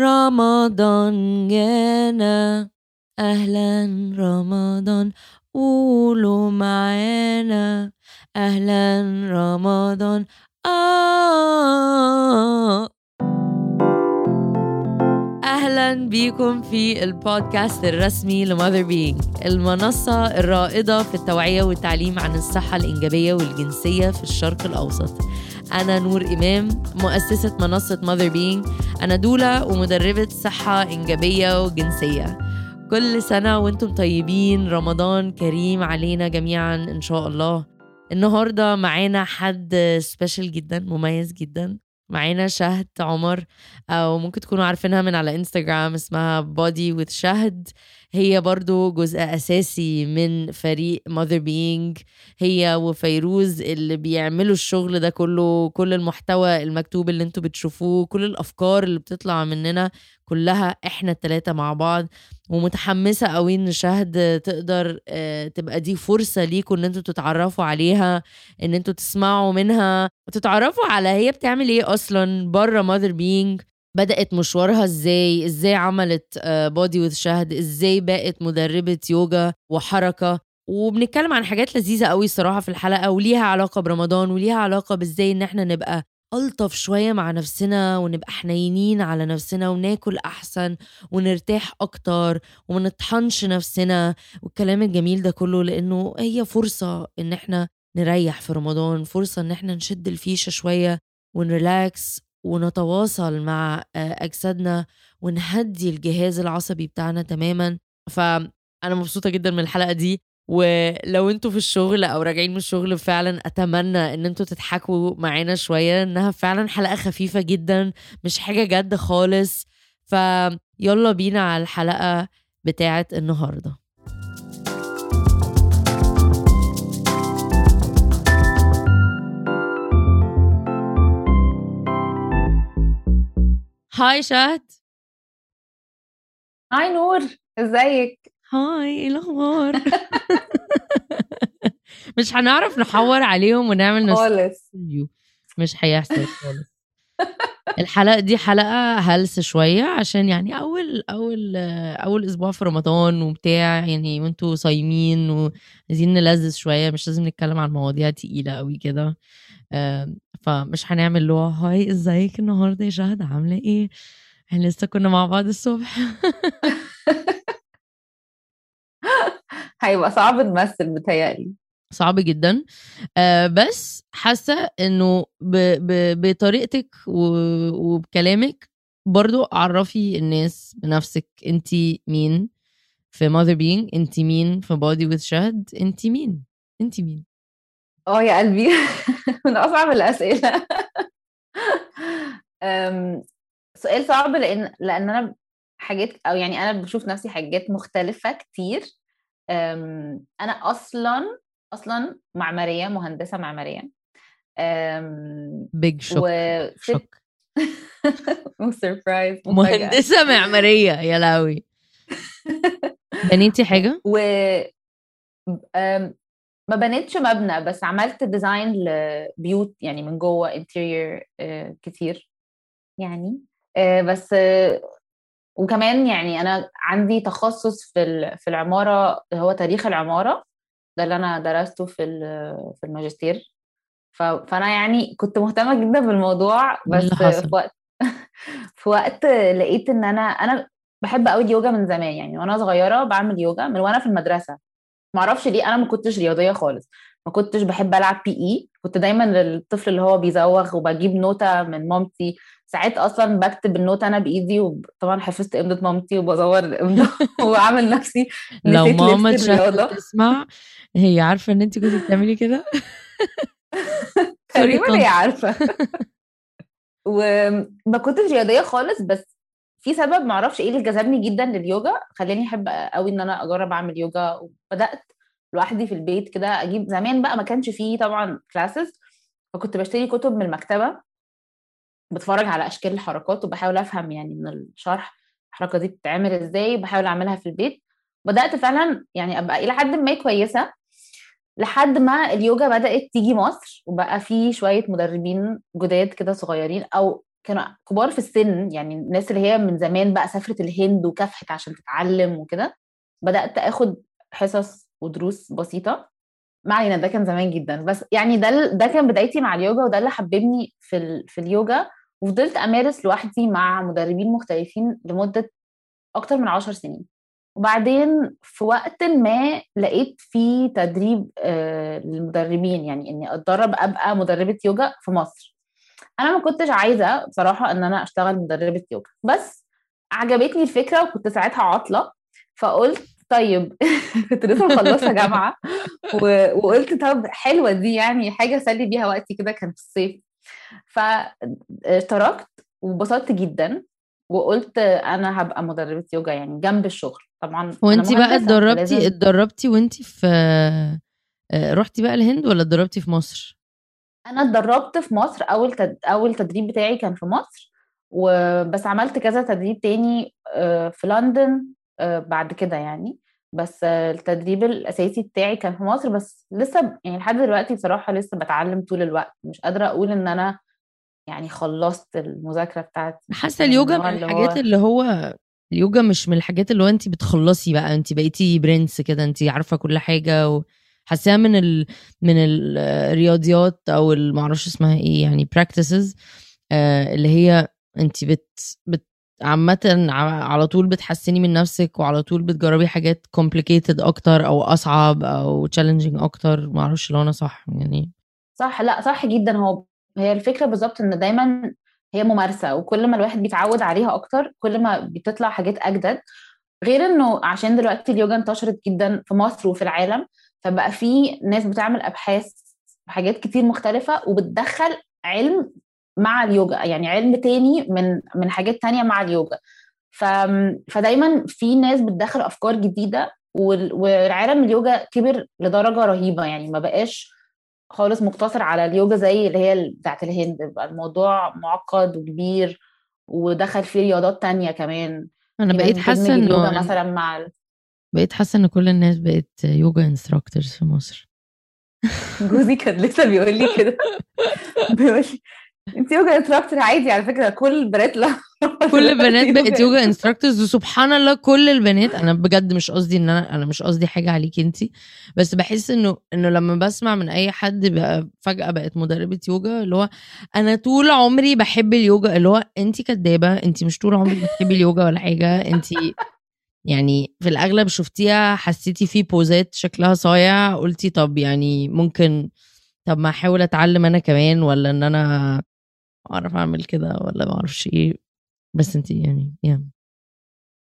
رمضان جانا أهلا رمضان قولوا معانا. أهلا رمضان آه. أهلا بيكم في البودكاست الرسمي لماذر بينج المنصة الرائدة في التوعية والتعليم عن الصحة الإنجابية والجنسية في الشرق الأوسط. أنا نور إمام مؤسسة منصة ماذر بينج أنا doula ومدربة صحة إنجابية وجنسية. كل سنة وأنتم طيبين رمضان كريم علينا جميعا إن شاء الله. النهاردة معانا حد special جدا مميز جدا. معانا شهد عمر أو ممكن تكونوا عارفينها من على انستغرام اسمها Body with شهد. هي برضو جزء أساسي من فريق ماذر بينج هي وفيروز اللي بيعملوا الشغل ده كله كل المحتوى المكتوب اللي أنتوا بتشوفوه كل الأفكار اللي بتطلع مننا كلها إحنا التلاتة مع بعض. ومتحمسة قوي إن شهد تقدر آه، تبقى دي فرصة ليكم إن أنتوا تتعرفوا عليها إن أنتوا تسمعوا منها. وتتعرفوا على هي بتعمل إيه أصلا بره ماذر بينج بدأت مشوارها إزاي؟ إزاي عملت بودي وذ شهد؟ إزاي بقت مدربة يوجا وحركة؟ وبنتكلم عن حاجات لذيذة قوي الصراحة في الحلقة وليها علاقة برمضان وليها علاقة بإزاي إن إحنا نبقى ألطف شوية مع نفسنا ونبقى حنينين على نفسنا وناكل أحسن ونرتاح أكتر وما نطحنش نفسنا. والكلام الجميل ده كله لأنه هي فرصة إن إحنا نريح في رمضان فرصة إن إحنا نشد الفيشة شوية ونريلاكس ونتواصل مع آه، أجسادنا ونهدي الجهاز العصبي بتاعنا تماما. فأنا مبسوطة جدا من الحلقة دي. ولو أنتوا في الشغل أو راجعين من الشغل فعلا أتمنى إن أنتوا تضحكوا معانا شوية إنها فعلا حلقة خفيفة جدا مش حاجة جد خالص. فيلا بينا على الحلقة بتاعه النهارده. هاي شهد. هاي نور ازيك؟ هاي إيه الأخبار؟ مش هنعرف نحور عليهم ونعمل خالص. مش هيحصل خالص. الحلقة دي حلقة هلس شوية عشان يعني أول أول أول أسبوع في رمضان وبتاع يعني وأنتوا صايمين وعايزين نلذذ شوية مش لازم نتكلم عن مواضيع تقيلة قوي كده. فمش هنعمل له هاي إزيك النهاردة يا شهد؟ عاملة إيه؟ إحنا لسه كنا مع بعض الصبح. هيبقى صعب نمثل بتهيألي صعب جدا. آه بس حاسة إنه بطريقتك وبكلامك برضو عرفي الناس بنفسك انت مين في mother being انت مين في body with شهد انت مين؟ انت مين؟ آه يا قلبي. من أصعب الأسئلة. سؤال صعب لأن لأن أنا حاجات أو يعني أنا بشوف نفسي حاجات مختلفة كتير. أنا أصلا أصلا معمارية مهندسة معمارية. big shock. وست شوك سربرايز مهندسة معمارية. يا لاوي بنيتي حاجة؟ و ما بنيتش مبنى بس عملت design لبيوت يعني من جوه interior كتير يعني. آه، بس آه، وكمان يعني أنا عندي تخصص في في العمارة هو تاريخ العمارة. ده اللي أنا درسته في في الماجستير. فأنا يعني كنت مهتمة جدا بالموضوع إيه بس؟ في وقت في وقت لقيت إن أنا أنا بحب قوي اليوجا من زمان يعني وأنا صغيرة بعمل يوجا من وأنا في المدرسة. ما أعرفش ليه أنا ما كنتش رياضية خالص. ما كنتش بحب ألعب P.E. كنت دايما الطفل اللي هو بيزوغ وبجيب نوتة من مامتي. ساعات أصلا بكتب النوتة أنا بإيدي وطبعا حفظت إمضة مامتي وبزور الإمضة وبعمل نفسي. لو ماما تسمع هي عارفة إن انت كنت بتعملي كده؟ تقريبا. هي عارفة. وما كنتش رياضية خالص بس في سبب معرفش إيه اللي جذبني جدا لليوجا خلاني أحب قوي إن أنا أجرب أعمل يوجا وبدأت لوحدي في البيت كده أجيب زمان بقى ما كانش فيه طبعا كلاسز فكنت بشتري كتب من المكتبة بتفرج على أشكال الحركات وبحاول أفهم يعني من الشرح الحركة دي بتتعمل إزاي بحاول أعملها في البيت. بدأت فعلا يعني أبقى إلى حد ما كويسة. لحد ما اليوجا بدأت تيجي مصر وبقى في شوية مدربين جداد كده صغيرين أو كانوا كبار في السن يعني الناس اللي هي من زمان بقى سافرت الهند وكافحت عشان تتعلم وكده. بدأت آخد حصص ودروس بسيطة. ما علينا ده كان زمان جدا. بس يعني ده ده كان بدايتي مع اليوجا وده اللي حببني في ال... في اليوجا. وفضلت أمارس لوحدي مع مدربين مختلفين لمدة أكتر من عشر سنين. وبعدين في وقت ما لقيت في تدريب آه للمدربين يعني إني أتدرب أبقى مدربة يوجا في مصر. أنا ما كنتش عايزة بصراحة إن أنا أشتغل مدربة يوجا بس عجبتني الفكرة وكنت ساعتها عاطلة فقلت طيب كنت لسه مخلصه جامعه وقلت طب حلوة دي يعني حاجة أسلي بيها وقتي كده كان في الصيف. فاشتركت وبسطت جدا وقلت أنا هبقى مدربة يوجا يعني جنب الشغل. طبعا وانت بقى اتدربتي اتدربتي وانت في آه، رحتي بقى الهند ولا اتدربتي في مصر؟ أنا اتدربت في مصر أول تد... أول تدريب بتاعي كان في مصر وبس عملت كذا تدريب تاني آه، في لندن آه، بعد كده يعني. بس التدريب الأساسي بتاعي كان في مصر بس لسه يعني لحد دلوقتي بصراحة لسه بتعلم طول الوقت. مش قادرة أقول إن أنا يعني خلصت المذاكرة بتاعتي حاسة اليوجا من الحاجات هو... اللي هو اليوجا مش من الحاجات اللي هو انت بتخلصي بقى انت بقيتي برنس كده انت عارفة كل حاجة و... حاساها من ال... من الرياضيات أو ما أعرفش اسمها إيه يعني practices آه اللي هي انت بت, بت عامة على طول بتحسني من نفسك وعلى طول بتجربي حاجات complicated أكتر أو أصعب أو challenging أكتر ما أعرفش لو أنا صح يعني. صح لأ صح جدا هو هي الفكرة بالظبط إن دايما هي ممارسة وكل ما الواحد بيتعود عليها أكتر كل ما بتطلع حاجات أجدد. غير إنه عشان دلوقتي اليوجا انتشرت جدا في مصر وفي العالم فبقى في ناس بتعمل أبحاث حاجات كتير مختلفة وبتدخل علم مع اليوجا يعني علم تاني من من حاجات تانية مع اليوجا. ف... فدايما في ناس بتدخل أفكار جديدة والعالم اليوجا كبر لدرجة رهيبة يعني ما بقاش خالص مقتصر على اليوجا زي اللي هي بتاعت الهند. بقى الموضوع معقد وكبير ودخل فيه رياضات تانية كمان. أنا بقيت حاسة إنه مثلا مع ال... بقيت حاسة إن كل الناس بقت يوجا instructors في مصر. جوزي كان لسه بيقول لي كده. بيقول لي انت يوجا instructor عادي على فكرة كل البنات لا. كل البنات بقت يوجا instructors وسبحان الله كل البنات أنا بجد مش قصدي إن أنا أنا مش قصدي حاجة عليكي أنت بس بحس إنه إنه لما بسمع من أي حد بقى فجأة بقت مدربة يوجا اللي هو أنا طول عمري بحب اليوجا اللي هو أنت كدابة أنت مش طول عمرك بتحبي اليوجا ولا حاجة أنت يعني في الأغلب شفتيها حسيتي في بوزات شكلها صايع قلتي طب يعني ممكن طب ما أحاول أتعلم أنا كمان ولا إن أنا أعرف أعمل كده ولا ما أعرفش إيه بس انت يعني يا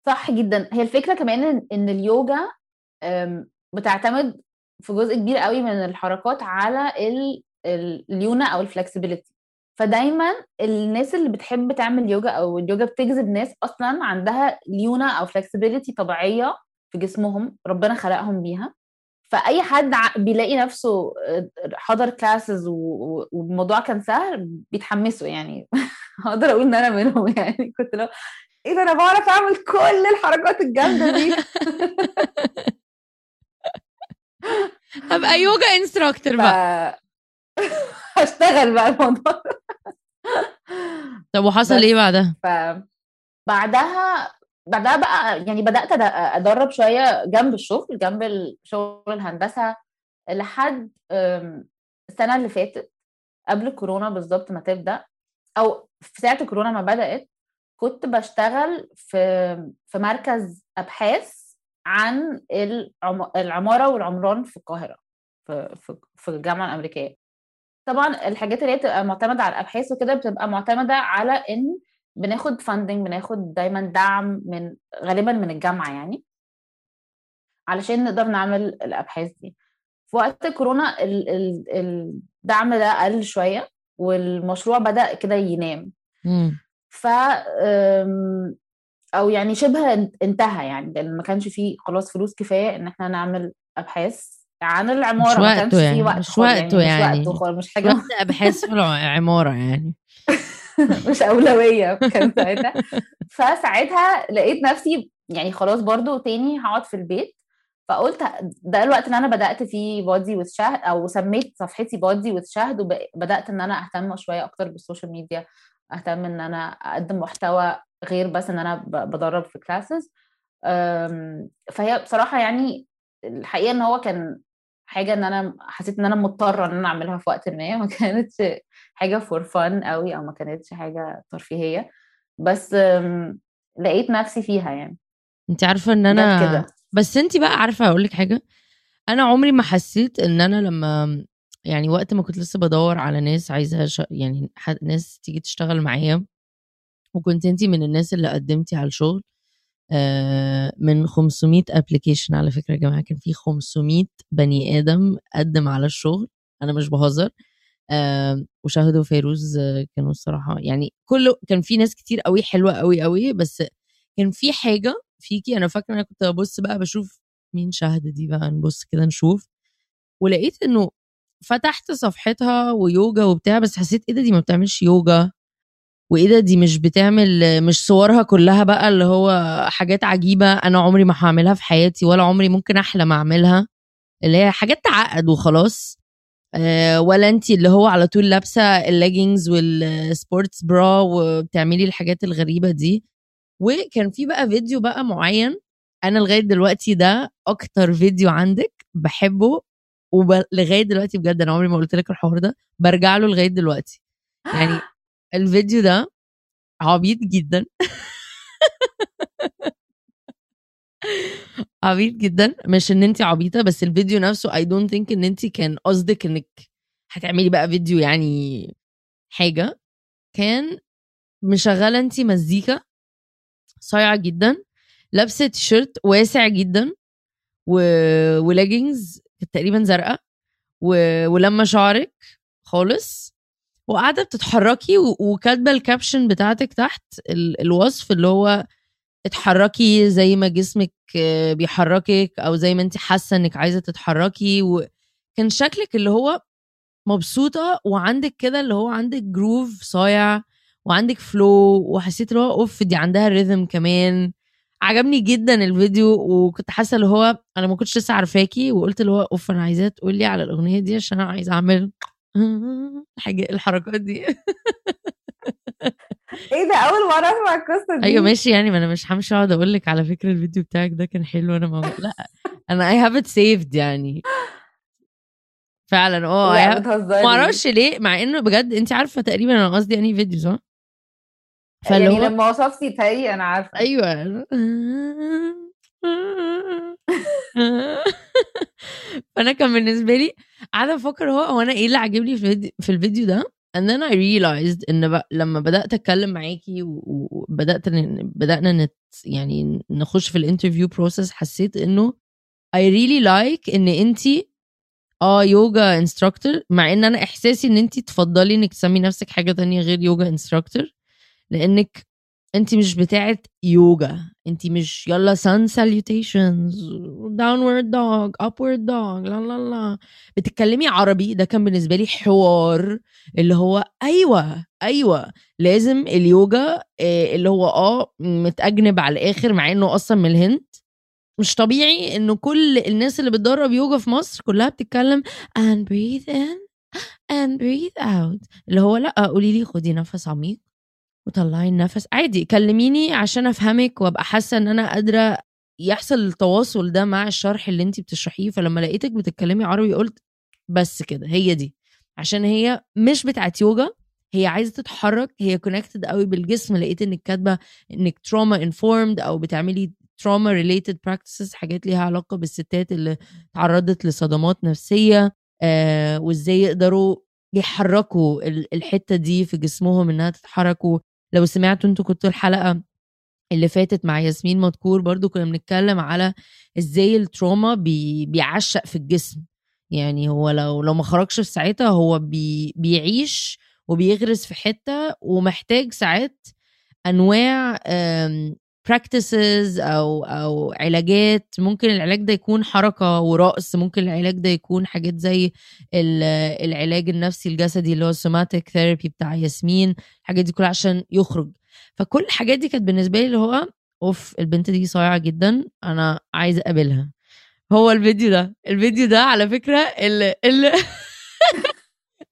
صح جدا. هي الفكرة كمان إن اليوجا بتعتمد في جزء كبير قوي من الحركات على الليونه أو ال flexibility فدايما الناس اللي بتحب تعمل يوجا أو اليوجا بتجذب ناس أصلا عندها ليونه أو flexibility طبيعية في جسمهم ربنا خلقهم بيها. فأي حد بيلاقي نفسه آه، حضر classes والموضوع كان سهل بيتحمسوا يعني. هقدر أقول إن أنا منهم يعني كنت لو إيه ده أنا بعرف أعمل كل الحركات الجامدة دي. أبقى يوجا انستراكتور بقى. هشتغل بقى الموضوع. طب وحصل إيه بعدها؟ بعدها بعدها بقى يعني بدأت أدرب شوية جنب الشغل جنب الشغل الهندسة لحد السنة اللي فاتت قبل كورونا بالظبط ما تبدأ. أو في ساعة كورونا ما بدأت كنت بشتغل في في مركز أبحاث عن العمارة والعمران في القاهرة في في الجامعة الأمريكية. طبعا الحاجات اللي هي بتبقى معتمدة على الأبحاث وكده بتبقى معتمدة على إن بناخد فاندنج بناخد دايما دعم من غالبا من الجامعة يعني علشان نقدر نعمل الأبحاث دي. في وقت كورونا الدعم ده قل شوية والمشروع بدأ كده ينام. ف أو يعني شبه انتهى يعني لأن ما كانش فيه خلاص فلوس كفاية إن إحنا نعمل أبحاث عن العمارة. مش ما كانش فيه يعني. وقت مش وقته يعني, يعني. مش وقته مش حاجة. مش أبحاث في العماره يعني. مش أولوية كان ساعتها. فساعتها لقيت نفسي يعني خلاص برضو تاني هقعد في البيت. فقلت ده الوقت اللي أنا بدأت فيه Body with شهد أو سميت صفحتي Body with شهد وبدات إن أنا أهتم شوية أكتر بال social media أهتم إن أنا أقدم محتوى غير بس إن أنا بدرب في classes فهي بصراحة يعني الحقيقة إن هو كان حاجة إن أنا حسيت إن أنا مضطرة إن أنا أعملها في وقت ما ما كانتش حاجة for fun قوي أو ما كانتش حاجة ترفيهية. بس لقيت نفسي فيها يعني. انت عارفة إن أنا كده. بس انت بقى عارفة أقول لك حاجة. أنا عمري ما حسيت إن أنا لما يعني وقت ما كنت لسه بدور على ناس عايزة ش... يعني. ناس تيجي تشتغل معايا وكنت انت من الناس اللي قدمتي على الشغل من 500 ابلكيشن على فكرة يا جماعة كان في 500 بني آدم قدم على الشغل. أنا مش بهزر. آه، وشاهد وفيروز آه، كانوا الصراحة يعني كله كان في ناس كتير قوي حلوة قوي قوي بس كان في حاجة فيكي أنا فاكرة أنا كنت ببص بقى بشوف مين شهد دي بقى نبص كده نشوف. ولقيت إنه فتحت صفحتها ويوجا وبتاع بس حسيت إيه ده دي ما بتعملش يوجا. وإيه ده؟ دي مش بتعمل مش صورها كلها بقى اللي هو حاجات عجيبة أنا عمري ما هعملها في حياتي ولا عمري ممكن أحلم أعملها. اللي هي حاجات تعقد وخلاص. آه، ولا انت اللي هو على طول لابسة ال leggings وال sports bra وبتعملي الحاجات الغريبة دي. وكان في بقى فيديو بقى معين أنا لغاية دلوقتي ده أكتر فيديو عندك بحبه. ولغايه دلوقتي بجد أنا عمري ما قلت لك الحوار ده برجع له لغاية دلوقتي. يعني الفيديو ده عبيط جدا. عبيط جدا. مش إن انت عبيطة بس الفيديو نفسه I don't think إن انت كان قصدك إنك هتعملي بقى فيديو يعني حاجة. كان مشغلة انت مزيكا صايعة جدا لابسة تيشيرت واسع جدا و... ولاجينجز تقريبا زرقاء و... ولما شعرك خالص. وقاعدة بتتحركي. وكاتبة الكابشن بتاعتك تحت ال... الوصف اللي هو اتحركي زي ما جسمك بيحركك أو زي ما انت حاسة انك عايزة تتحركي وكان شكلك اللي هو مبسوطة وعندك كده اللي هو عندك جروف صايع وعندك فلو وحسيت اللي هو أوف دي عندها ريذم كمان عجبني جدا الفيديو وكنت حاسة اللي هو أنا ما كنتش لسه عارفاكي وقلت اللي هو أوف أنا عايزاه تقول لي على الأغنية دي عشان أنا عايزة أعمل الحاجة الحركات دي. إيه ده أول مره اسمع القصة دي. أيوه ماشي يعني ما أنا مش همشي اقعد أقول لك على فكرة الفيديو بتاعك ده كان حلو أنا ما لا أنا I have it saved يعني. فعلا آه ما أعرفش ليه مع إنه بجد انت عارفة تقريبا أنا قصدي أنهي فيديو صح؟ فاللي يعني هو لما وصفتي تهي أنا عارفة. أيوه. فانا كان بالنسبة لي قاعدة أفكر هو هو أنا إيه اللي عاجبني في في الفيديو ده and then I realized إن. لما بدأت أتكلم معاكي وبدأت. بدأنا نت... يعني نخش في ال interview process حسيت إنه I really like إن انتي آه يوجا instructor مع إن أنا إحساسي إن انتي تفضلي إنك تسمي نفسك حاجة تانية غير يوجا instructor لأنك انت مش بتاعت يوجا. انت مش يلا sun salutations downward dog upward dog لا لا لا. بتتكلمي عربي. ده كان بالنسبة لي حوار اللي هو أيوه أيوه. لازم اليوجا آه، اللي هو آه متأجنب على الآخر مع إنه أصلا من الهند. مش طبيعي إنه كل الناس اللي بتدرب يوجا في مصر كلها بتتكلم and breathe in and breathe out. اللي هو لأ قولي لي خدي نفس عميق. وطلعي النفس. عادي كلميني عشان أفهمك وأبقى حاسة إن أنا قادرة يحصل التواصل ده مع الشرح اللي انت بتشرحيه. فلما لقيتك بتتكلمي عربي قلت بس كده هي دي. عشان هي مش بتاعت يوجا هي عايزة تتحرك هي connected قوي بالجسم. لقيت إنك كاتبة إنك trauma informed أو بتعملي trauma related practices حاجات ليها علاقة بالستات اللي تعرضت لصدمات نفسية آه وإزاي يقدروا يحركوا ال- الحتة دي في جسمهم إنها تتحرك. لو سمعتوا أنتوا كنتوا الحلقة اللي فاتت مع ياسمين مذكور برضو كنا بنتكلم على إزاي ال trauma بي بيعلق في الجسم. يعني هو لو لو ما خرجش في ساعتها هو بي بيعيش وبيغرس في حتة ومحتاج ساعات أنواع practices أو أو علاجات. ممكن العلاج ده يكون حركة ورقص ممكن العلاج ده يكون حاجات زي ال- العلاج النفسي الجسدي اللي هو ال somatic therapy بتاع ياسمين. الحاجات دي كلها عشان يخرج. فكل الحاجات دي كانت بالنسبة لي اللي هو أوف البنت دي صايعة جدا. أنا عايزة أقابلها. هو الفيديو ده. الفيديو ده على فكرة اللي اللي,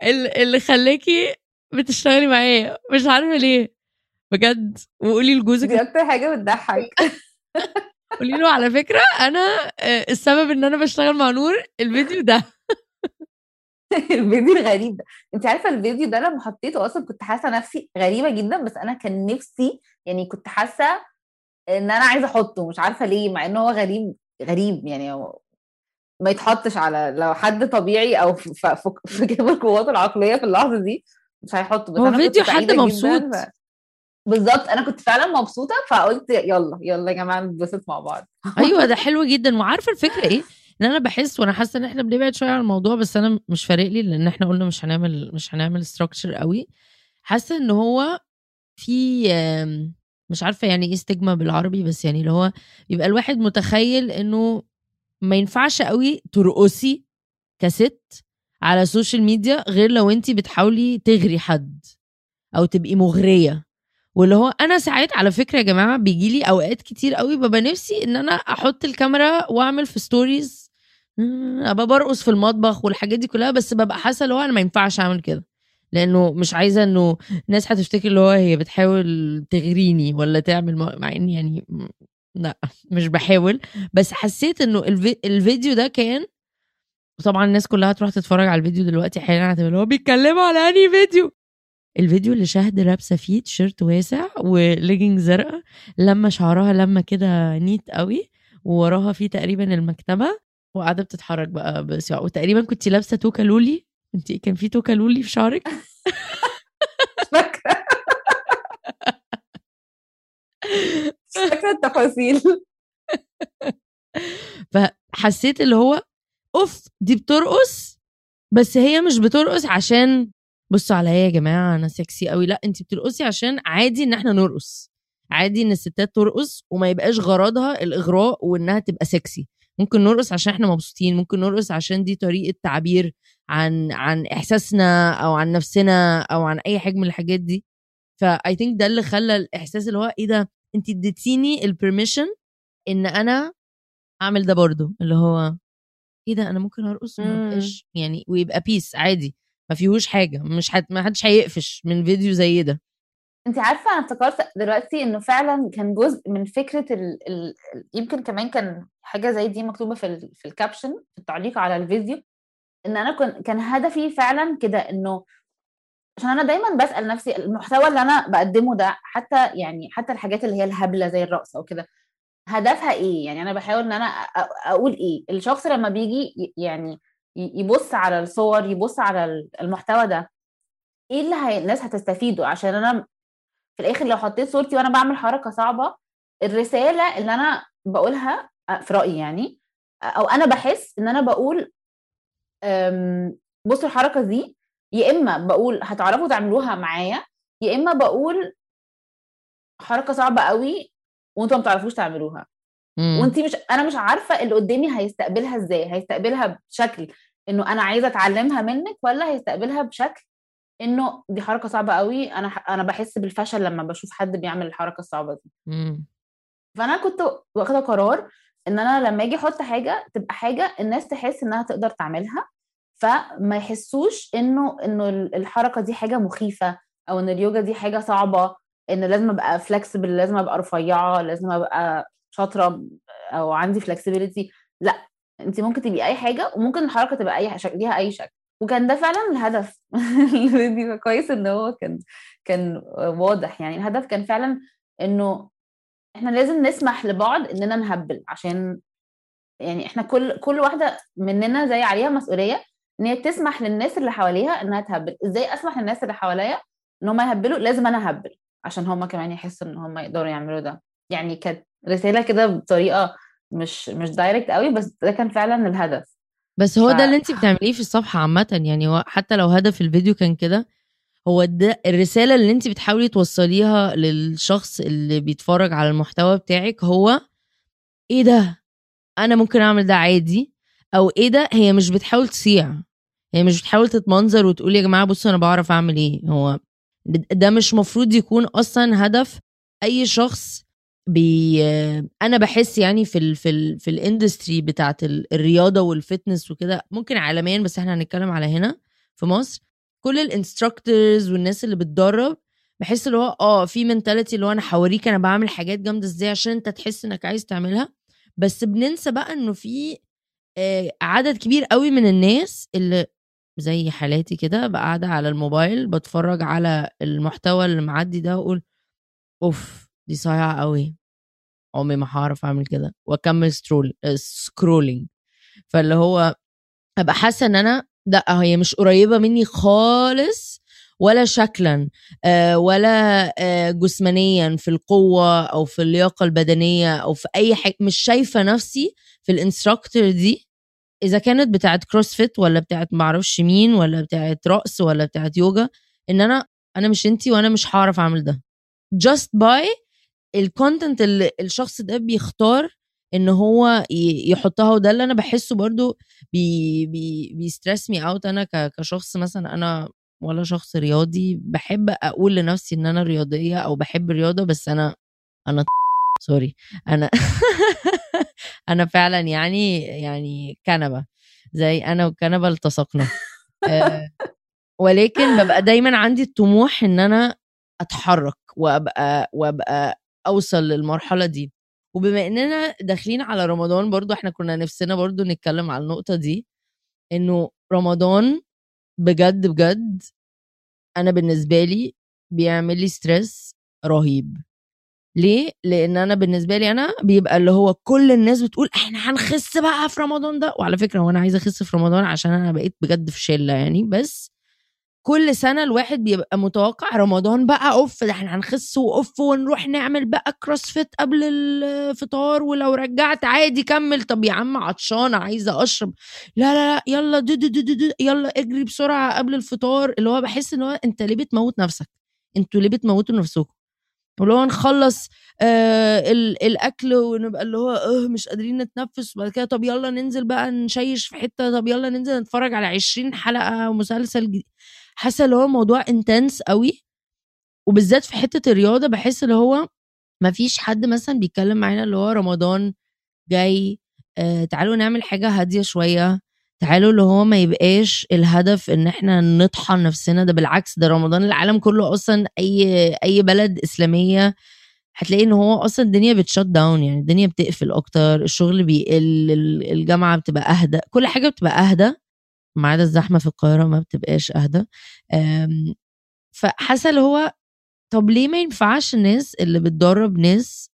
اللي خلاكي بتشتغلي معايا. مش عارفة ليه. بجد. وقولي لجوزك دي أكتر حاجة بتضحك. قولي له على فكرة أنا آه، السبب إن أنا بشتغل مع نور الفيديو ده. الفيديو الغريب. ده انت عارفة الفيديو ده لما حطيته أصلا كنت حاسة نفسي غريبة جدا بس أنا كان نفسي يعني كنت حاسة إن أنا عايزة أحطه مش عارفة ليه مع إن هو غريب غريب يعني ما يتحطش على لو حد طبيعي أو في جيب القوات العقلية في اللحظة دي مش هيحطه. بس هو فيديو حد مبسوط. بالظبط. أنا كنت فعلا مبسوطة فقلت يلا يلا يا جماعة نتبسط مع بعض. أيوه ده حلو جدا. وعارفة الفكرة إيه؟ إن أنا بحس وأنا حاسة إن إحنا بنبعد شوية عن الموضوع بس أنا مش فارق لي لأن إحنا قلنا مش هنعمل مش هنعمل structure قوي. حاسة إن هو في مش عارفة يعني إيه stigma بالعربي بس يعني اللي هو يبقى الواحد متخيل إنه ما ينفعش قوي ترقصي كست على ال social media غير لو انت بتحاولي تغري حد أو تبقي مغرية. واللي هو أنا ساعات على فكرة يا جماعة بيجي لي أوقات كتير قوي ببقى نفسي إن أنا أحط الكاميرا وأعمل في stories أبقى برقص في المطبخ والحاجات دي كلها بس ببقى حاسة اللي هو أنا ما ينفعش أعمل كده. لأنه مش عايزة إنه الناس هتفتكر اللي هو هي بتحاول تغريني ولا تعمل مع اني يعني لأ مش بحاول. بس حسيت إنه الفي... الفيديو ده كان طبعا الناس كلها تروح تتفرج على الفيديو دلوقتي حالا هتبقى اللي هو بيتكلموا على أنهي فيديو. الفيديو اللي شهد لابسة فيه تيشيرت واسع وليجنج زرقاء لما شعرها لما كده neat قوي ووراها فيه تقريبا المكتبة وقاعدة بتتحرك بقى بس وتقريبا كنت لابسة توكا لولي. انت كان في توكا لولي في شعرك؟ فاكرة. مش فاكرة التفاصيل. فحسيت اللي هو أوف دي بترقص؟ بس هي مش بترقص عشان بصوا عليا يا جماعة أنا سكسي قوي لا انت بترقصي عشان عادي إن إحنا نرقص. عادي إن الستات ترقص وما يبقاش غرضها الإغراء وإنها تبقى سكسي ممكن نرقص عشان إحنا مبسوطين ممكن نرقص عشان دي طريقة تعبير عن عن إحساسنا أو عن نفسنا أو عن أي حاجة من الحاجات دي. ف I think ده اللي خلى الإحساس اللي هو إيه ده؟ انت اديتيني ال permission إن أنا أعمل ده برضو اللي هو إيه ده؟ أنا ممكن أرقص وما يعني ويبقى peace عادي. ما فيهوش حاجة مش حد ما حدش هيقفش من فيديو زي ده. انت عارفة أنا افتكرت دلوقتي إنه فعلا كان جزء من فكرة ال... ال... يمكن كمان كان حاجة زي دي مكتوبه في ال... في الكابشن في التعليق على الفيديو إن أنا كن... كان هدفي فعلا كده إنه عشان أنا دايما بسأل نفسي المحتوى اللي أنا بقدمه ده حتى يعني حتى الحاجات اللي هي الهبلة زي الرقص أو كده هدفها إيه؟ يعني أنا بحاول إن أنا أقول إيه؟ الشخص لما بيجي يعني يبص على الصور يبص على ال- المحتوى ده. إيه اللي هي... الناس هتستفيده؟ عشان أنا في الآخر لو حطيت صورتي وأنا بعمل حركة صعبة الرسالة اللي أنا بقولها آه، في رأيي يعني آه، أو أنا بحس إن أنا بقول بصوا الحركة دي يا إما بقول هتعرفوا تعملوها معايا يا إما بقول حركة صعبة قوي وأنتوا ما بتعرفوش تعملوها. وانت مش أنا مش عارفة اللي قدامي هيستقبلها إزاي هيستقبلها بشكل إنه أنا عايزة أتعلمها منك ولا هيستقبلها بشكل إنه دي حركة صعبة قوي أنا أنا بحس بالفشل لما بشوف حد بيعمل الحركة الصعبة دي مم. فأنا كنت واخدة قرار إن أنا لما أجي أحط حاجة تبقى حاجة الناس تحس إنها تقدر تعملها فما يحسوش إنه إنه ال- الحركة دي حاجة مخيفة أو إن اليوجا دي حاجة صعبة إن لازم أبقى فلكسبل لازم أبقى رفيعة لازم أبقى شاطرة أو عندي فلكسبيليتي لأ انت ممكن تبقي أي حاجة وممكن الحركة تبقى أي شكل ليها أي شكل. وكان ده فعلا الهدف. الفيديو كويس إن هو كان كان واضح. يعني الهدف كان فعلا إنه إحنا لازم نسمح لبعض إننا نهبل عشان يعني إحنا كل كل واحدة مننا زي عليها مسؤولية إن هي تسمح للناس اللي حواليها إنها تهبل. إزاي أسمح للناس اللي حواليا إن هم يهبلوا؟ لازم أنا اهبل عشان هم كمان يحسوا إن هم يقدروا يعملوا ده. يعني كانت رسالة كده بطريقة مش مش دايركت قوي بس ده كان فعلا الهدف. بس هو ف- ده اللي انت بتعمليه في الصفحة عامه يعني هو حتى لو هدف الفيديو كان كده هو ده الرسالة اللي انت بتحاولي توصليها للشخص اللي بيتفرج على المحتوى بتاعك هو إيه ده؟ أنا ممكن أعمل ده عادي؟ أو إيه ده؟ هي مش بتحاول تصيع هي مش بتحاول تتمنظر وتقول يا جماعة بصوا أنا بعرف أعمل إيه. هو ده مش مفروض يكون أصلا هدف أي شخص بي أنا بحس يعني في ال في ال في ال industry بتاعت ال- الرياضة وال fitness وكده ممكن عالميا بس إحنا هنتكلم على هنا في مصر كل ال instructors والناس اللي بتدرب بحس اللي هو آه في mentality اللي هو أنا هوريك أنا بعمل حاجات جامدة إزاي عشان أنت تحس إنك عايز تعملها. بس بننسى بقى إنه في آه، عدد كبير قوي من الناس اللي زي حالاتي كده قاعدة على الموبايل بتفرج على المحتوى اللي معدي ده وأقول أوف دي صايعة قوي عمري ما هعرف أعمل كده. وأكمل scroll scrolling فاللي هو أبقى حاسة إن أنا لأ هي مش قريبة مني خالص ولا شكلا آه، ولا آه، جسمانيا في القوة أو في اللياقة البدنية أو في أي حاجة. مش شايفة نفسي في ال instructor دي. إذا كانت بتاعت CrossFit ولا بتاعت معرفش مين ولا بتاعت رقص ولا بتاعت يوجا إن أنا أنا مش أنتي وأنا مش هعرف أعمل ده. Just by ال content اللي الشخص ده بيختار إن هو يحطها وده اللي أنا بحسه برضو بي بي بي stress me out أنا كشخص مثلا أنا ولا شخص رياضي بحب أقول لنفسي إن أنا رياضية أو بحب الرياضة بس أنا أنا سوري أنا أنا فعلا يعني يعني كنبة زي أنا والكنبه التصقنا. آه، ولكن ببقى دايما عندي الطموح إن أنا أتحرك وأبقى وأبقى أوصل للمرحلة دي. وبما إننا داخلين على رمضان برضو إحنا كنا نفسنا برضو نتكلم على النقطة دي إنه رمضان بجد بجد أنا بالنسبة لي بيعمل لي stress رهيب. ليه؟ لأن أنا بالنسبة لي أنا بيبقى اللي هو كل الناس بتقول إحنا هنخس بقى في رمضان ده. وعلى فكرة هو أنا عايزة أخس في رمضان عشان أنا بقيت بجد في شلة يعني بس كل سنة الواحد بيبقى متوقع رمضان بقى أوف ده إحنا هنخس وأوف ونروح نعمل بقى CrossFit قبل الفطار ولو رجعت عادي كمل. طب يا عم عطشانة عايزة أشرب. لا لا لا يلا دو دو دو دو دو يلا اجري بسرعة قبل الفطار. اللي هو بحس إن هو أنت ليه بتموت نفسك؟ أنتوا ليه بتموتوا نفسكم؟ واللي هو نخلص آه ال- الأكل ونبقى اللي هو آه مش قادرين نتنفس. وبعد كده طب يلا ننزل بقى نشيش في حتة طب يلا ننزل نتفرج على 20 حلقة مسلسل جديد. حاسة اللي هو موضوع intense قوي. وبالذات في حتة الرياضة بحس اللي هو ما فيش حد مثلا بيتكلم معانا اللي هو رمضان جاي آه تعالوا نعمل حاجة هادية شوية. تعالوا اللي هو ما يبقاش الهدف إن إحنا نطحن نفسنا. ده بالعكس ده رمضان العالم كله أصلا أي أي بلد إسلامية هتلاقي إن هو أصلا الدنيا بتشت داون يعني الدنيا بتقفل أكتر الشغل بيقل ال- الجامعة بتبقى أهدى كل حاجة بتبقى أهدى. ما عدا الزحمة في القاهرة ما بتبقاش أهدى فحاسة اللي هو طب ليه ما ينفعش الناس اللي بتدرب ناس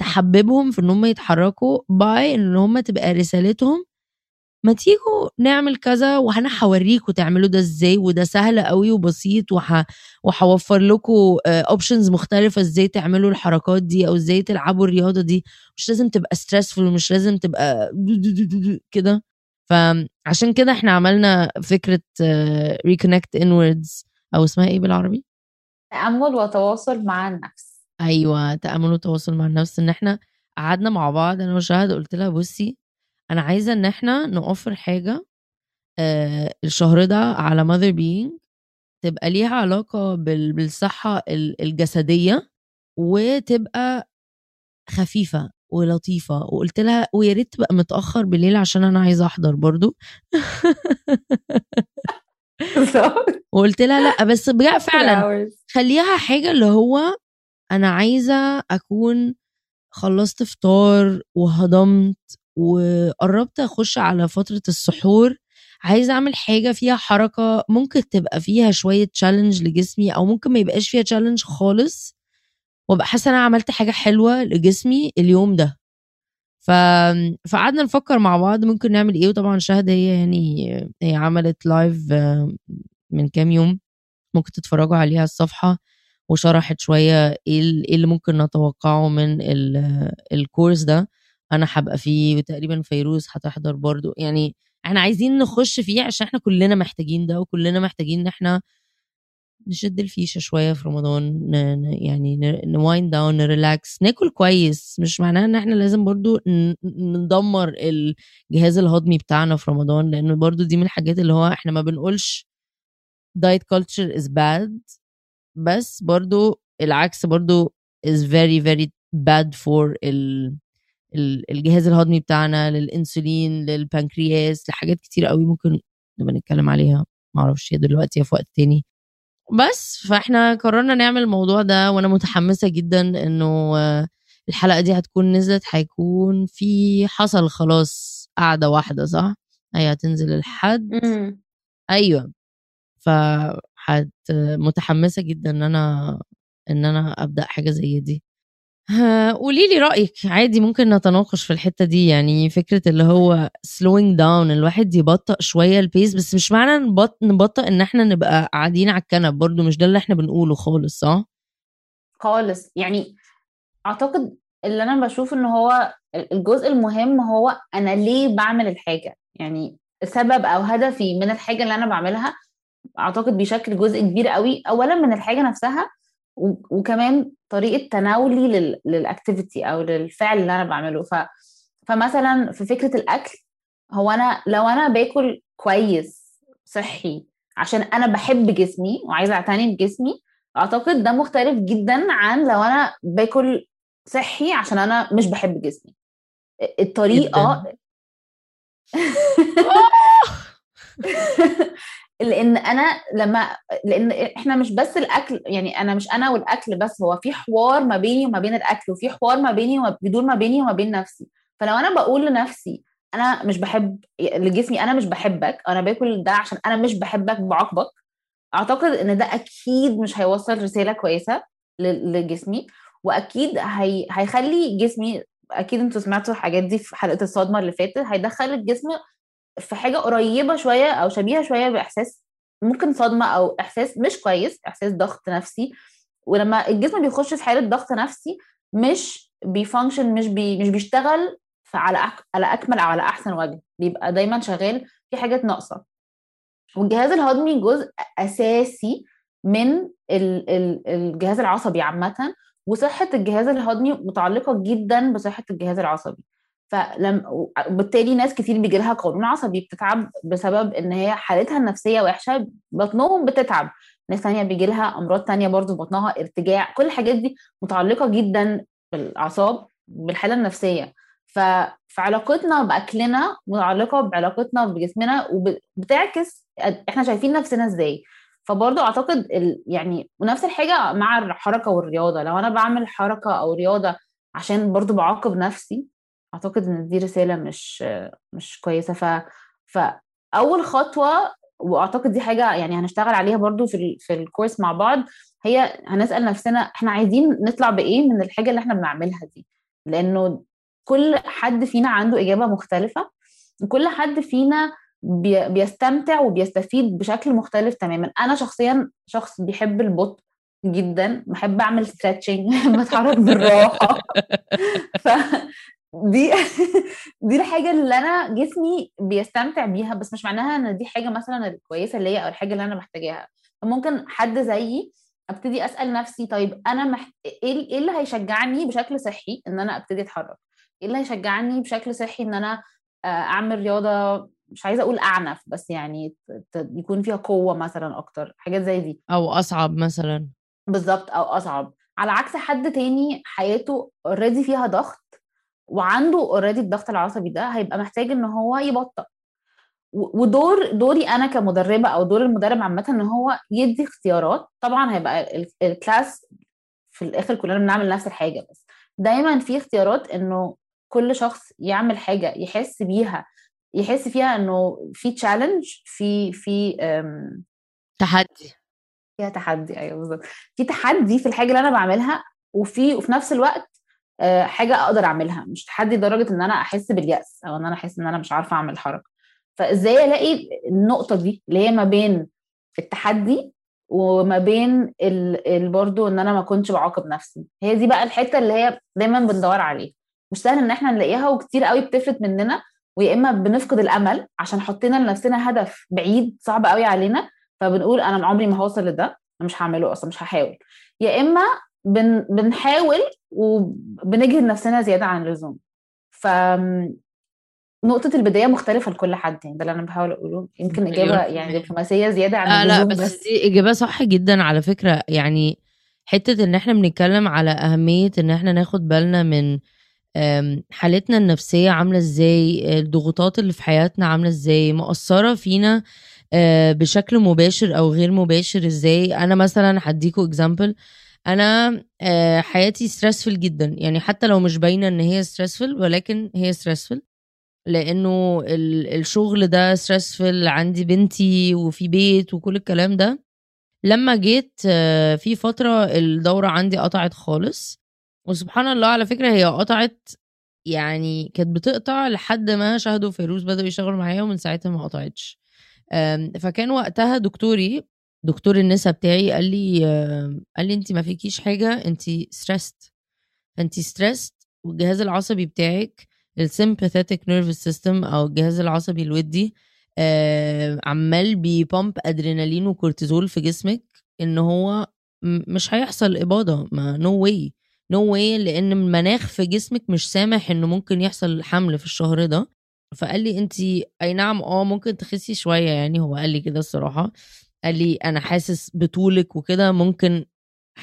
تحببهم في إن هم يتحركوا by إن هم تبقى رسالتهم ما تيجوا نعمل كذا وأنا هوريكم تعملوا ده إزاي وده سهل قوي وبسيط. وهوفر لكم options مختلفة إزاي تعملوا الحركات دي أو إزاي تلعبوا الرياضة دي مش لازم تبقى stressful ومش لازم تبقى كده فعشان كده إحنا عملنا فكرة reconnect inwards أو اسمها إيه بالعربي؟ تأمل وتواصل مع النفس. أيوه تأمل وتواصل مع النفس إن إحنا قعدنا مع بعض أنا وشهد قلت لها بصي أنا عايزة إن إحنا نوفر حاجة آه الشهر ده على ماذر بينج تبقى ليها علاقة بال- بالصحة ال- الجسدية وتبقى خفيفة. ولطيفة. وقلت لها ويا ريت تبقى متأخر بالليل عشان أنا عايزة أحضر برضو. وقلت لها لأ بس بجد فعلا خليها حاجة اللي هو أنا عايزة أكون خلصت فطار وهضمت وقربت أخش على فترة السحور. عايزة أعمل حاجة فيها حركة ممكن تبقى فيها شوية تشالنج لجسمي أو ممكن ما يبقاش فيها تشالنج خالص. وابقى حاسة أنا عملت حاجة حلوة لجسمي اليوم ده. ف... فقعدنا نفكر مع بعض ممكن نعمل إيه وطبعا شهد هي يعني هي عملت live آه، من كام يوم ممكن تتفرجوا عليها الصفحة وشرحت شوية إيه إيه اللي ممكن نتوقعه من ال- ال course ده أنا هبقى فيه وتقريبا فيروز هتحضر برضو. يعني إحنا عايزين نخش فيه عشان إحنا كلنا محتاجين ده وكلنا محتاجين إن إحنا نشد الفيشة شوية في رمضان يعني ن wind down ن relax ناكل كويس مش معناه إن إحنا لازم برضو ندمر الجهاز الهضمي بتاعنا في رمضان لأنه برضو دي من الحاجات اللي هو إحنا ما بنقولش diet culture is bad بس برضو العكس برضو is very very bad for ال ال- الجهاز الهضمي بتاعنا للإنسولين للبنكرياس لحاجات كتير قوي ممكن نبقى نتكلم عليها معرفش يا دلوقتي في وقت تاني. بس فاحنا قررنا نعمل الموضوع ده وأنا متحمسة جدا إنه الحلقة دي هتكون نزلت هيكون في حصل خلاص قعدة واحدة صح؟ هي هتنزل الحد. أيوه. فحت متحمسة جدا إن أنا إن أنا أبدأ حاجة زي دي. قولي لي رأيك. عادي ممكن نتناقش في الحتة دي يعني فكرة اللي هو slowing down الواحد يبطئ شوية البيس بس مش معنى نبط نبطئ إن إحنا نبقى قاعدين على الكنب. برضو مش ده اللي إحنا بنقوله خالص صح؟ خالص. يعني أعتقد اللي أنا بشوف إن هو الجزء المهم هو أنا ليه بعمل الحاجة. يعني سبب أو هدفي من الحاجة اللي أنا بعملها أعتقد بيشكل جزء كبير قوي اولا من الحاجة نفسها وكمان طريقة تناولي لل- للاكتيفيتي أو للفعل اللي أنا بعمله. ف فمثلا في فكرة الأكل هو أنا لو أنا باكل كويس صحي عشان أنا بحب جسمي وعايزة أعتني بجسمي أعتقد ده مختلف جدا عن لو أنا باكل صحي عشان أنا مش بحب جسمي. الطريقة لأن أنا لما لأن إحنا مش بس الاكل يعني أنا مش أنا والاكل بس هو في حوار ما بيني وما بين الاكل وفي حوار ما بيني وما بيدور ما بيني وما بين نفسي. فلو أنا بقول لنفسي أنا مش بحب لجسمي أنا مش بحبك أنا باكل ده عشان أنا مش بحبك بعاقبك اعتقد ان ده أكيد مش هيوصل رسالة كويسة لجسمي واكيد هي... هيخلي جسمي أكيد أنتوا سمعتوا الحاجات دي في حلقة الصدمة اللي فاتت هيدخل الجسم في حاجة قريبة شوية أو شبيهة شوية بإحساس ممكن صدمة أو إحساس مش كويس إحساس ضغط نفسي. ولما الجسم بيخش في حالة ضغط نفسي مش بي function مش بي مش بيشتغل على. على أكمل أو على أحسن وجه. بيبقى دايما شغال في حاجات ناقصة. والجهاز الهضمي جزء أساسي من ال- ال- الجهاز العصبي عامة وصحة الجهاز الهضمي متعلقة جدا بصحة الجهاز العصبي. فلم وبالتالي ناس كتير بيجي لها قولون عصبي بتتعب بسبب إن هي حالتها النفسية وحشة بطنهم بتتعب. ناس تانية بيجي لها أمراض تانية برضو في بطنها ارتجاع كل الحاجات دي متعلقة جدا بالأعصاب بالحالة النفسية. فعلاقتنا بأكلنا متعلقة بعلاقتنا بجسمنا وبتعكس إحنا شايفين نفسنا إزاي. فبرضه أعتقد ال... يعني ونفس الحاجة مع الحركة والرياضة. لو أنا بعمل حركة أو رياضة عشان برضه بعاقب نفسي أعتقد إن دي رسالة مش مش كويسة. ف فاول خطوة وأعتقد دي حاجة يعني هنشتغل عليها برضو في ال... في ال course مع بعض هي هنسأل نفسنا إحنا عايزين نطلع بإيه من الحاجة اللي إحنا بنعملها دي؟ لأنه كل حد فينا عنده إجابة مختلفة وكل حد فينا بي... بيستمتع وبيستفيد بشكل مختلف تماما. أنا شخصيا شخص بيحب البطء جدا بحب أعمل stretching بتحرك بالراحة. ف دي دي الحاجة اللي أنا جسمي بيستمتع بيها بس مش معناها إن دي حاجة مثلا الكويسه هي أو الحاجة اللي أنا محتاجاها. فممكن حد زيي أبتدي أسأل نفسي طيب أنا محت... إيه إيه اللي هيشجعني بشكل صحي إن أنا أبتدي أتحرك؟ إيه اللي هيشجعني بشكل صحي إن أنا آه، أعمل رياضة؟ مش عايزة أقول أعنف بس يعني يكون فيها قوة مثلا أكتر حاجات زي دي. أو أصعب مثلا. بالظبط أو أصعب. على عكس حد تاني حياته اوريدي فيها ضغط وعنده already الضغط العصبي ده هيبقى محتاج إن هو يبطأ. ودور دوري أنا كمدربة أو دور المدرب عامة إن هو يدي اختيارات. طبعا هيبقى ال- class في الآخر كلنا بنعمل نفس الحاجة بس دايما في اختيارات إنه كل شخص يعمل حاجة يحس بيها يحس فيها إنه في challenge في في تحدي. فيها تحدي أيوه بالظبط. في تحدي في الحاجة اللي أنا بعملها وفي وفي نفس الوقت حاجة أقدر أعملها. مش تحدي لدرجه إن أنا أحس باليأس أو إن أنا أحس إن أنا مش عارفة أعمل حركه فإزاي ألاقي النقطة دي اللي هي ما بين التحدي وما بين. برضو إن أنا ما كنتش بعاقب نفسي. هي دي بقى الحتة اللي هي دايما بندور عليها. مش سهل إن إحنا نلاقيها وكتير قوي بتفلت مننا ويا إما بنفقد الأمل عشان حطينا لنفسنا هدف بعيد صعب قوي علينا فبنقول أنا عمري ما هوصل لده أنا مش هعمله أصلا مش هحاول. يا إما بن بنحاول وبنجهد نفسنا زيادة عن اللزوم. ف نقطة البداية مختلفة لكل حد يعني ده اللي أنا بحاول أقوله. يمكن مليون إجابة في يعني. دبلوماسية زيادة عن آه لا بس, بس. دي إجابة صح جدا على فكرة. يعني حتة إن إحنا بنتكلم على أهمية إن إحنا ناخد بالنا من حالتنا النفسية عاملة إزاي الضغوطات اللي في حياتنا عاملة إزاي مؤثره فينا آه، بشكل مباشر أو غير مباشر إزاي. أنا مثلا هديكوا example أنا آه، حياتي stressful جدا. يعني حتى لو مش باينة إن هي stressful ولكن هي stressful لأنه ال- الشغل ده stressful عندي بنتي وفي بيت وكل الكلام ده. لما جيت آه، في فترة الدورة عندي قطعت خالص. وسبحان الله على فكرة هي قطعت يعني كانت بتقطع لحد ما شهد وفيروز بدأوا يشتغلوا معايا ومن ساعتها ما قطعتش. فكان وقتها دكتوري دكتور النسا بتاعي قال لي قال لي انت ما فيكيش حاجة انت stressed انت stressed والجهاز العصبي بتاعك ال sympathetic nervous system أو الجهاز العصبي الودي آه، عمال بي pump ادرينالين وكورتيزول في جسمك إن هو مش هيحصل إباضة ما no way no way لأن المناخ في جسمك مش سامح إنه ممكن يحصل حمل في الشهر ده. فقال لي انت أي نعم آه ممكن تخسي شوية يعني هو قال لي كده الصراحة. قال لي أنا حاسس بطولك وكده ممكن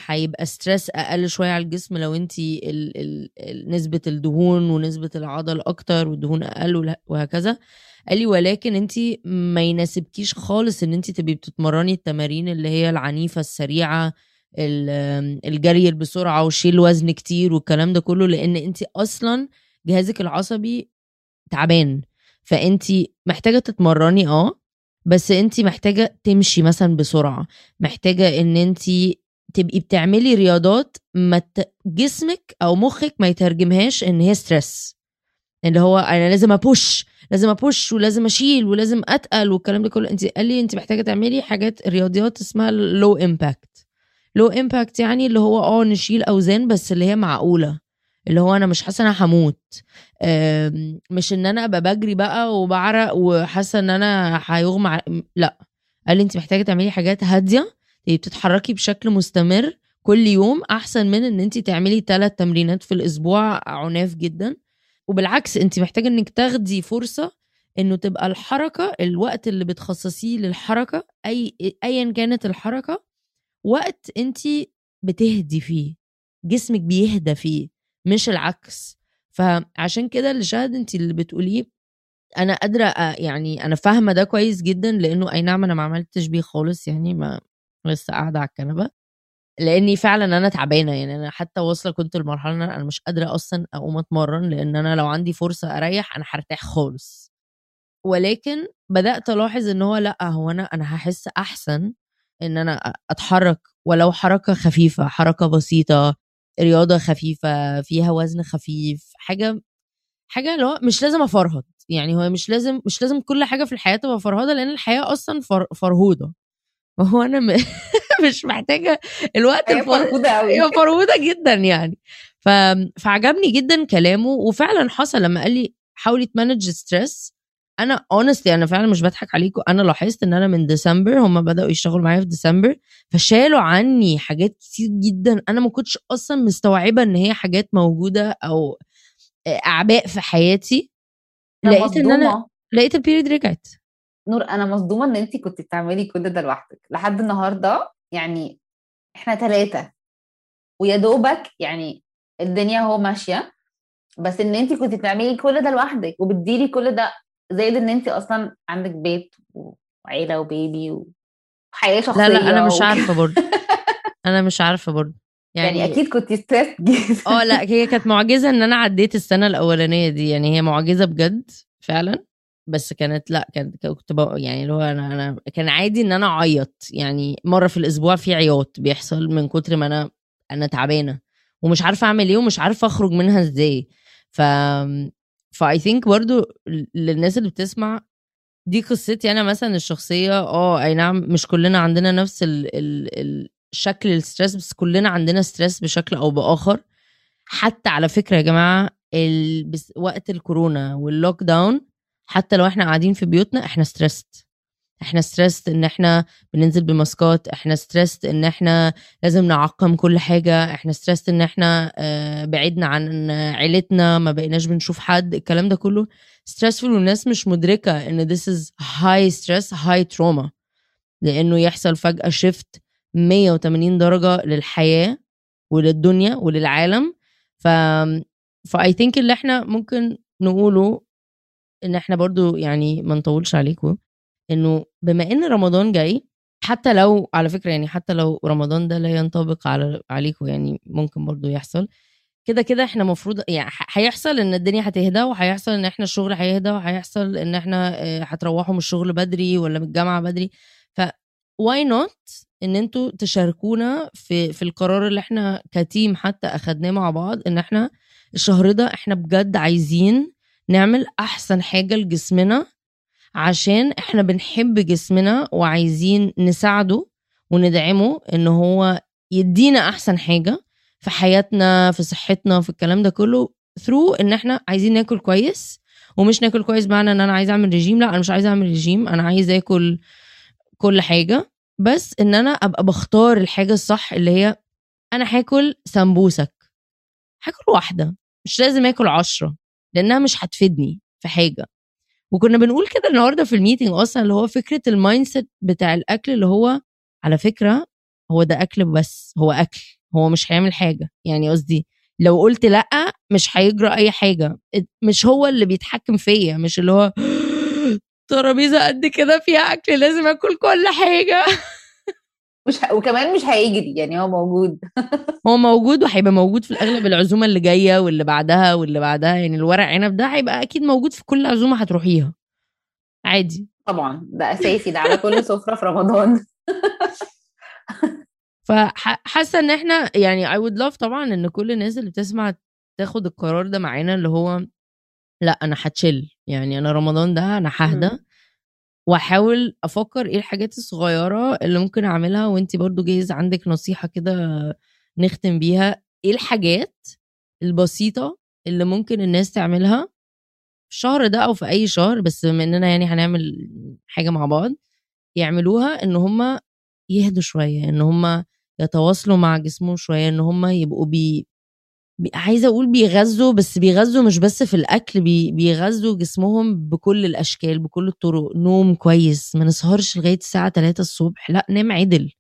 هيبقى stress أقل شوية على الجسم لو أنت ال ال ال نسبة الدهون ونسبة العضل أكتر والدهون أقل وهكذا. قال لي ولكن أنت ما يناسبكيش خالص إن أنت تبقي بتتمرني التمارين اللي هي العنيفة السريعة ال- الجري بسرعة وشيل وزن كتير والكلام ده كله لأن أنت أصلا جهازك العصبي تعبان فأنت محتاجة تتمرني آه بس انت محتاجة تمشي مثلا بسرعة. محتاجة ان انت تبقي بتعملي رياضات ما. جسمك أو مخك ما يترجمهاش ان هي stress اللي هو أنا لازم أ push لازم أ push ولازم أشيل ولازم أتقل والكلام ده كله. انت قال لي انت محتاجة تعملي حاجات رياضيات اسمها low impact low impact يعني اللي هو آه نشيل أوزان بس اللي هي معقولة. اللي هو أنا مش حاسة أنا هموت. مش إن أنا أبقى بجري بقى وبعرق وحاسة إن أنا هيغمى لأ. قال لي انت محتاجة تعملي حاجات هادية بتتحركي بشكل مستمر كل يوم أحسن من إن انت تعملي ثلاث تمرينات في الأسبوع عناف جدا. وبالعكس انت محتاجة إنك تاخدي فرصة إنه تبقى الحركة الوقت اللي بتخصصيه للحركة اي ايا كانت الحركة وقت انت بتهدي فيه جسمك بيهدى فيه. مش العكس. فعشان كده اللي شاهد انت اللي بتقوليه أنا قادرة أ- يعني أنا فاهمة ده كويس جدا لأنه أي نعم أنا ما عملتش بيه خالص يعني ما لسه قاعدة على الكنبة. لأني فعلا أنا تعبانة يعني أنا حتى واصلة كنت لمرحلة إن أنا مش قادرة أصلا أقوم أتمرن لأن أنا لو عندي فرصة أريح أنا هرتاح خالص. ولكن بدأت ألاحظ إن هو لأ هو أنا أنا هحس أحسن إن أنا أتحرك ولو حركة خفيفة حركة بسيطة رياضة خفيفة فيها وزن خفيف حاجة حاجة اللي هو مش لازم أفرهد يعني هو مش لازم مش لازم كل حاجة في الحياة تبقى فرهدة لأن الحياة أصلا فر فرهودة. وهو أنا م... مش محتاجة الوقت هي الفر... قوي هي فرهودة جدا يعني. ف... فعجبني جدا كلامه وفعلا حصل لما قال لي حاولي تمانج ستريس أنا اونستلي أنا فعلا مش بضحك عليكم. أنا لاحظت إن أنا من ديسمبر هم بدأوا يشتغلوا معايا في ديسمبر فشالوا عني حاجات كتير جدا. أنا ما كنتش أصلا مستوعبة إن هي حاجات موجودة أو أعباء في حياتي. لقيت إن أنا مصدومة. لقيت البيريد رجعت. نور أنا مصدومة إن انت كنت بتعملي كل ده لوحدك. لحد النهارده يعني إحنا ثلاثة ويا دوبك يعني الدنيا هو ماشية. بس إن انت كنت بتعملي كل ده لوحدك وبتديري كل ده زائد إن انت أصلا عندك بيت وعيلة وبيبي وحياة شخصيه لا لا أنا مش. عارفة برضه. أنا مش عارفة برضه. يعني, يعني, أكيد كنت ستريس جدا. آه لا هي كانت معجزة إن أنا عديت السنة الأولانية دي. يعني هي معجزة بجد فعلا. بس كانت لا كانت كنت يعني اللي هو أنا أنا كان عادي إن أنا أعيط. يعني مرة في الأسبوع في عياط بيحصل من كتر ما أنا أنا تعبانة. ومش عارفة أعمل إيه ومش عارفة أخرج منها إزاي. ف ف I think برضو للناس اللي بتسمع دي قصتي أنا مثلا الشخصية آه أي نعم مش كلنا عندنا نفس ال ال الشكل ال stress بس كلنا عندنا stress بشكل أو بآخر. حتى على فكرة يا جماعة ال... وقت الكورونا وال lockdown حتى لو إحنا قاعدين في بيوتنا إحنا stressed إحنا stressed إن إحنا بننزل بماسكات إحنا stressed إن إحنا لازم نعقم كل حاجة إحنا stressed إن إحنا آه، بعدنا عن عيلتنا ما بقيناش بنشوف حد الكلام ده كله. stressful والناس مش مدركة إن this is high stress high trauma. لأنه يحصل فجأة shift 180 درجة للحياة وللدنيا وللعالم. ف ف I think اللي إحنا ممكن نقوله إن إحنا برضو يعني ما نطولش عليكم إنه بما إن رمضان جاي حتى لو على فكرة يعني حتى لو رمضان ده لا ينطبق على عليكم يعني ممكن برضو يحصل كده كده إحنا المفروض يعني هيحصل إن الدنيا هتهدى وهيحصل إن إحنا الشغل هيهدى وهيحصل إن إحنا آه، هتروحوا من الشغل بدري ولا من الجامعة بدري. ف why not إن أنتوا تشاركونا في في القرار اللي إحنا ك team حتى أخدناه مع بعض إن إحنا الشهر ده إحنا بجد عايزين نعمل أحسن حاجة لجسمنا عشان إحنا بنحب جسمنا وعايزين نساعده وندعمه إن هو يدينا أحسن حاجة في حياتنا في صحتنا في الكلام ده كله ثرو إن إحنا عايزين ناكل كويس. ومش ناكل كويس بمعنى إن أنا عايزه أعمل رجيم لا أنا مش عايزه أعمل رجيم أنا عايزه آكل كل حاجة. بس إن أنا أبقى بختار الحاجة الصح اللي هي أنا هاكل سمبوسك. هاكل واحدة مش لازم آكل عشرة لأنها مش هتفيدني في حاجة. وكنا بنقول كده النهارده في ال meeting أصلا اللي هو فكرة ال mindset بتاع الأكل اللي هو على فكرة هو ده أكل بس هو أكل هو مش هيعمل حاجة. يعني قصدي لو قلت لأ مش هيجرى أي حاجة. مش هو اللي بيتحكم فيا مش اللي هو ترابيزة قد كده فيها أكل لازم آكل كل حاجة. مش ه... وكمان مش هيجري يعني هو موجود. هو موجود وهيبقى موجود في الأغلب العزومة اللي جاية واللي بعدها واللي بعدها يعني الورق عنب ده هيبقى أكيد موجود في كل عزومة هتروحيها. عادي. طبعا ده أساسي ده على كل سفرة في رمضان. فحاسه إن إحنا يعني I would love طبعا إن كل الناس اللي بتسمع تاخد القرار ده معانا اللي هو لأ أنا هتشيل يعني أنا رمضان ده أنا ههدى. وأحاول أفكر إيه الحاجات الصغيرة اللي ممكن أعملها وأنت برضو جايز عندك نصيحة كده نختم بيها. إيه الحاجات البسيطة اللي ممكن الناس تعملها الشهر ده أو في أي شهر بس بما إننا يعني هنعمل حاجة مع بعض يعملوها إن هم يهدوا شوية إن هم يتواصلوا مع جسمهم شوية إن هم يبقوا بي- عايزة أقول بيغذوا بس بيغذوا مش بس في الأكل بي بيغذوا جسمهم بكل الأشكال بكل الطرق. نوم كويس ما نسهرش لغاية الساعة 3 الصبح. لا نام عدل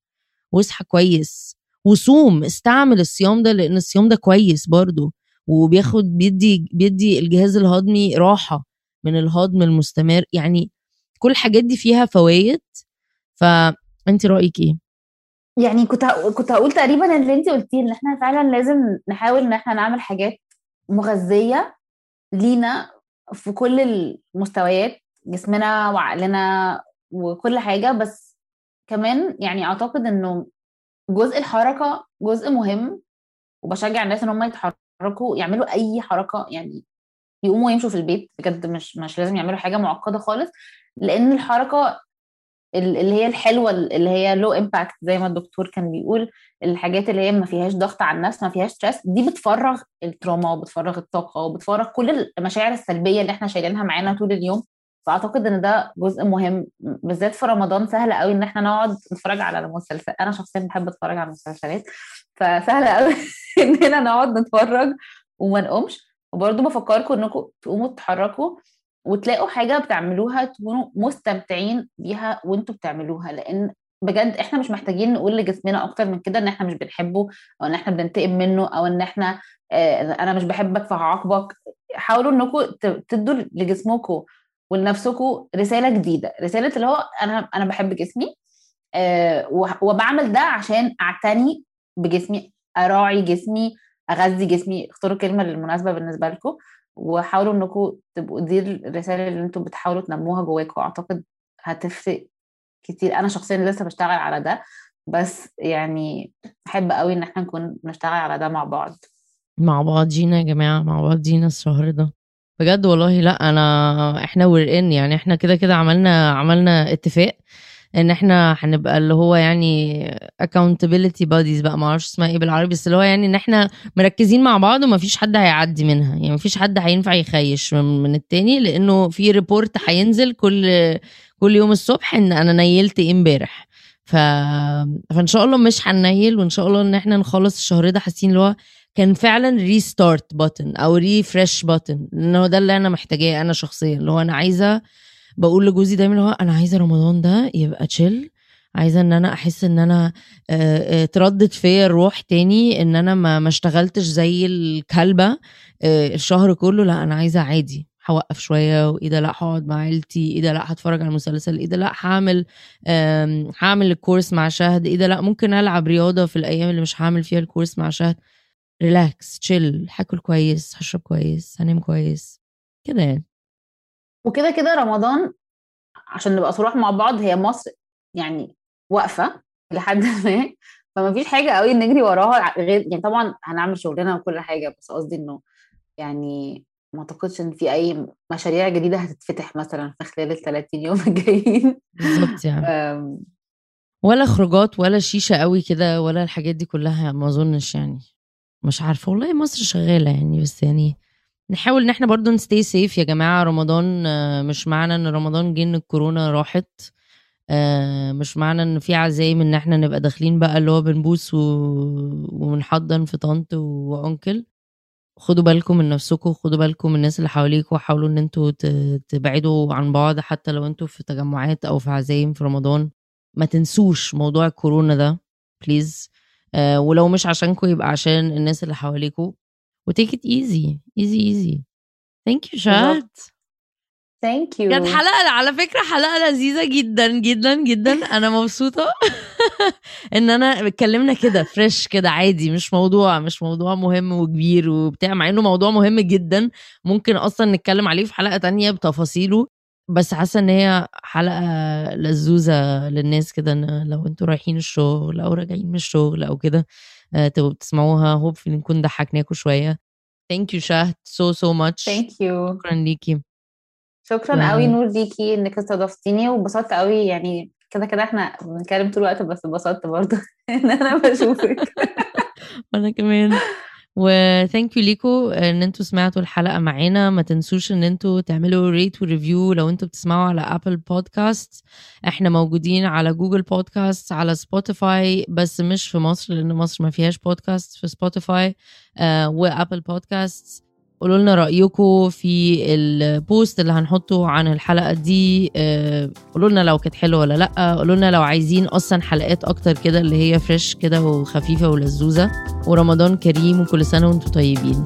واصحى كويس. وصوم استعمل الصيام ده لأن الصيام ده كويس برضو وبياخد بيدي بيدي الجهاز الهضمي راحة من الهضم المستمر. يعني كل الحاجات دي فيها فوائد فانت رأيك إيه؟ يعني كنت كنت هقول تقريبا اللي انت قلتيه إن إحنا فعلا لازم نحاول إن إحنا نعمل حاجات مغذية لينا في كل المستويات جسمنا وعقلنا وكل حاجة. بس كمان يعني أعتقد إنه جزء الحركة جزء مهم وبشجع الناس إن هم يتحركوا يعملوا أي حركة يعني يقوموا يمشوا في البيت. بجد مش مش لازم يعملوا حاجة معقدة خالص لأن الحركة ال- اللي هي الحلوة اللي هي low impact زي ما الدكتور كان بيقول الحاجات اللي هي ما فيهاش ضغط على النفس ما فيهاش stress دي بتفرغ ال trauma وبتفرغ الطاقة وبتفرغ كل المشاعر السلبية اللي إحنا شايلينها معانا طول اليوم. فأعتقد إن ده جزء مهم بالذات في رمضان سهل قوي إن إحنا نقعد نتفرج على المسلسلات أنا شخصيا بحب أتفرج على المسلسلات فسهل قوي إننا نقعد نتفرج وما نقومش. وبرضه بفكركم إنكم تقوموا تتحركوا وتلاقوا حاجة بتعملوها تكونوا مستمتعين بيها وانتوا بتعملوها لأن بجد إحنا مش محتاجين نقول لجسمنا أكتر من كده إن إحنا مش بنحبه أو إن إحنا بننتقم منه أو إن إحنا آه أنا مش بحبك فهعاقبك. حاولوا انكم تدوا لجسمكم ولنفسكم رسالة جديدة رسالة اللي هو أنا أنا بحب جسمي وه- وبعمل ده عشان أعتني بجسمي أراعي جسمي أغذي جسمي. اختاروا كلمة المناسبه بالنسبة لكم. وحاولوا انكم تبقوا دي الرسالة اللي أنتم بتحاولوا تنموها جواكم أعتقد هتفرق كتير. أنا شخصيا لسه بشتغل على ده بس يعني أحب قوي إن إحنا نكون بنشتغل على ده مع بعض. مع بعضينا يا جماعة مع بعضينا الشهر ده. بجد والله لأ أنا إحنا ورقين يعني إحنا كده كده عملنا عملنا اتفاق. إن إحنا هنبقى اللي هو يعني accountability buddies بقى ما أعرفش اسمها إيه بالعربي بس اللي هو يعني إن إحنا مركزين مع بعض ومفيش حد هيعدي منها. يعني مفيش حد هينفع يخيش من, من التاني لأنه في report هينزل كل كل يوم الصبح إن أنا نيلت إيه امبارح. ف... فإن شاء الله مش هننيل وإن شاء الله إن إحنا نخلص الشهر ده حاسين اللي هو كان فعلا restart button أو refresh button لأن هو ده اللي أنا محتاجاه أنا شخصيا اللي هو أنا عايزة بقول لجوزي دايما هو أنا عايزة رمضان ده يبقى chill عايزة إن أنا أحس إن أنا آه، آه، تردد فيا الروح تاني إن أنا ما اشتغلتش زي الكلبة آه، الشهر كله. لا أنا عايزة عادي. هوقف شوية وإيه ده؟ لا هقعد مع عيلتي. إيه ده؟ لا هتفرج على مسلسل. إيه ده؟ لا هعمل هعمل ال course مع شهد. إيه ده؟ لا ممكن ألعب رياضة في الأيام اللي مش هعمل فيها ال course مع شهد. relax chill هاكل كويس هشرب كويس هنام كويس. كده يعني. وكده كده رمضان عشان نبقى صراحة مع بعض هي مصر يعني واقفة لحد ما فما فيش حاجة قوي نجري وراها غير يعني طبعا هنعمل شغلنا وكل حاجة بس قصدي إنه يعني ما أعتقدش إن في أي مشاريع جديدة هتتفتح مثلا في خلال ال 30 يوم الجايين. بالظبط يعني. ولا خروجات ولا شيشة قوي كده ولا الحاجات دي كلها ما أظنش يعني. مش عارفة والله مصر شغالة يعني بس يعني نحاول إن إحنا برضو نستي سيف يا جماعة. رمضان آه، مش معنى إن رمضان جه إن الكورونا راحت. آه، مش معنى إن في عزايم إن إحنا نبقى داخلين بقى اللي هو بنبوس و... ونحضن في طنط وأنكل. خدوا بالكم من نفسكم خدوا بالكم من الناس اللي حواليكم وحاولوا إن إنتوا تبعدوا عن بعض. حتى لو إنتوا في تجمعات أو في عزايم في رمضان ما تنسوش موضوع الكورونا ده please آه ولو مش عشانكم يبقى عشان الناس اللي حواليكم. و take it easy easy easy thank you شهد بالظبط. thank you كانت حلقة على فكرة حلقة لذيذة جدا جدا جدا. أنا مبسوطة إن أنا اتكلمنا كده fresh كده عادي مش موضوع مش موضوع مهم وكبير وبتاع مع إنه موضوع مهم جدا. ممكن أصلا نتكلم عليه في حلقة تانية بتفاصيله. بس حاسة إن هي حلقة لذوذة للناس كده إن لو أنتوا رايحين الشغل أو راجعين من الشغل أو كده. تبقوا بتسمعوها. hope نكون ضحكناكوا شوية. Thank you شهد. So so much. thank you شكرا ليكي. شكرا و- قوي نور ليكي إنك استضفتيني وانبسطت قوي. يعني كده كده إحنا بنتكلم طول الوقت بس انبسطت برضه إن أنا بشوفك. وأنا كمان. و thank you ليكو إن أنتوا سمعتوا الحلقة معانا. ما تنسوش إن أنتوا تعملوا rate و review لو أنتوا بتسمعوا على Apple Podcasts إحنا موجودين على Google Podcasts على Spotify بس مش في مصر لأن مصر ما فيهاش بودكاست في Spotify آه و Apple Podcasts قولوا لنا رايكم في ال post اللي هنحطه عن الحلقة دي. آه، قولوا لنا لو كانت حلوة ولا لأ. قولوا لنا لو عايزين أصلا حلقات أكتر كده اللي هي fresh كده وخفيفة ولذوذة. ورمضان كريم وكل سنة وأنتم طيبين.